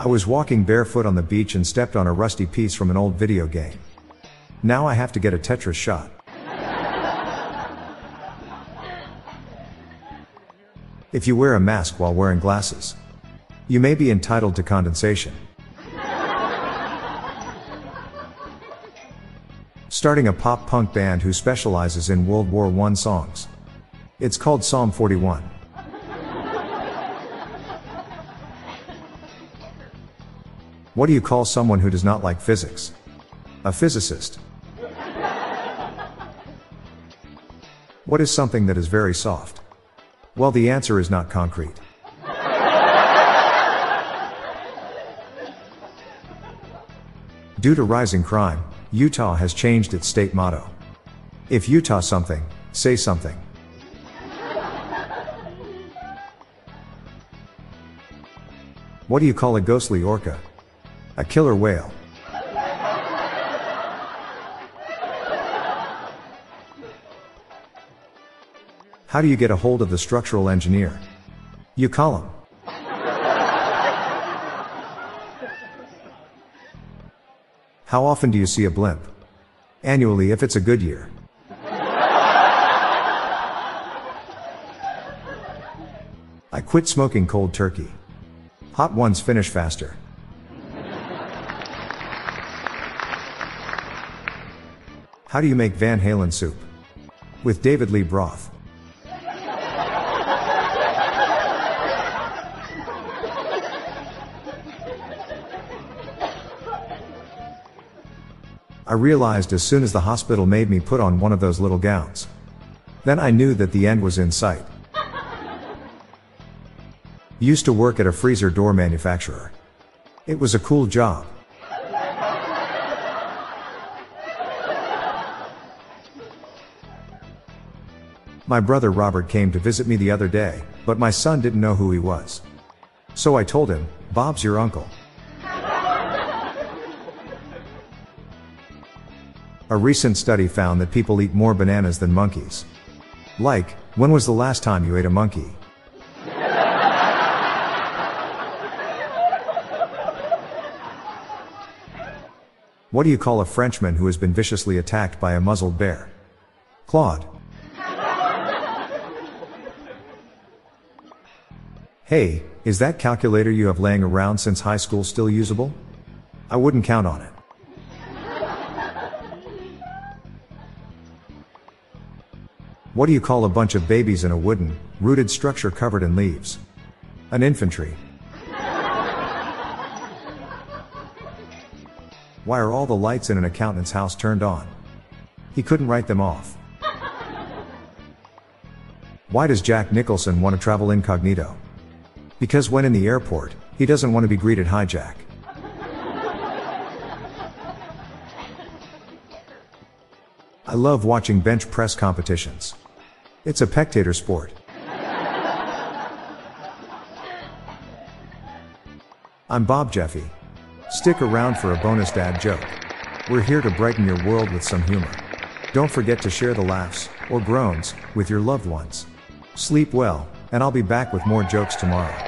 I was walking barefoot on the beach and stepped on a rusty piece from an old video game. Now I have to get a Tetris shot. If you wear a mask while wearing glasses, you may be entitled to condensation. Starting a pop punk band who specializes in World War I songs. It's called Somme 41. What do you call someone who does not like physics? A physicist. What is something that is very soft? Well, the answer is not concrete. Due to rising crime, Utah has changed its state motto. If Utah something, say something. What do you call a ghostly orca? A killer whale. How do you get a hold of the structural engineer? You call him. How often do you see a blimp? Annually if it's a good year. I quit smoking cold turkey. Hot ones finish faster. How do you make Van Halen soup? With David Lee broth. I realized as soon as the hospital made me put on one of those little gowns. Then I knew that the end was in sight. Used to work at a freezer door manufacturer. It was a cool job. My brother Robert came to visit me the other day, but my son didn't know who he was. So I told him, Bob's your uncle. A recent study found that people eat more bananas than monkeys. Like, when was the last time you ate a monkey? What do you call a Frenchman who has been viciously attacked by a muzzled bear? Claude. Hey, is that calculator you have laying around since high school still usable? I wouldn't count on it. What do you call a bunch of babies in a wooden, rooted structure covered in leaves? An infantry. Why are all the lights in an accountant's house turned on? He couldn't write them off. Why does Jack Nicholson want to travel incognito? Because when in the airport, he doesn't want to be greeted hijack. I love watching bench press competitions. It's a spectator sport. I'm Bob Jeffy. Stick around for a bonus dad joke. We're here to brighten your world with some humor. Don't forget to share the laughs, or groans, with your loved ones. Sleep well, and I'll be back with more jokes tomorrow.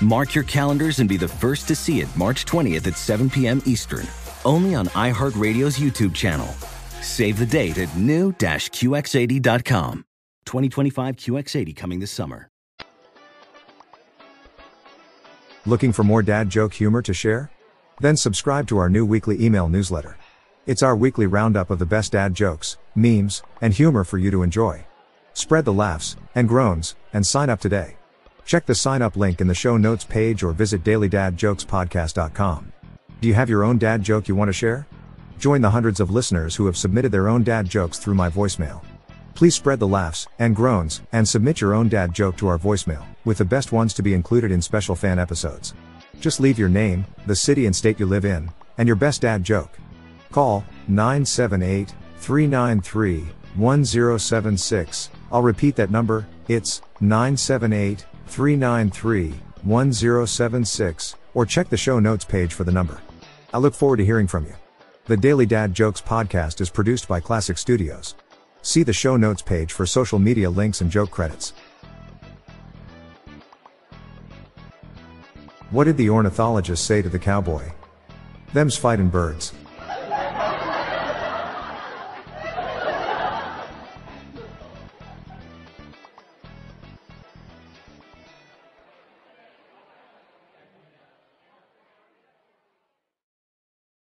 Mark your calendars and be the first to see it March 20th at 7 p.m. Eastern, only on iHeartRadio's YouTube channel. Save the date at new-QX80.com. 2025 QX80 coming this summer. Looking for more dad joke humor to share? Then subscribe to our new weekly email newsletter. It's our weekly roundup of the best dad jokes, memes, and humor for you to enjoy. Spread the laughs and groans and sign up today. Check the sign up link in the show notes page or visit dailydadjokespodcast.com. Do you have your own dad joke you want to share? Join the hundreds of listeners who have submitted their own dad jokes through my voicemail. Please spread the laughs and groans and submit your own dad joke to our voicemail, with the best ones to be included in special fan episodes. Just leave your name, the city and state you live in, and your best dad joke. Call 978 393 1076. I'll repeat that number, it's 978 393 1076, or check the show notes page for the number. I look forward to hearing from you. The Daily Dad Jokes podcast is produced by Classic Studios. See the show notes page for social media links and joke credits. What did the ornithologist say to the cowboy? Them's fightin' birds.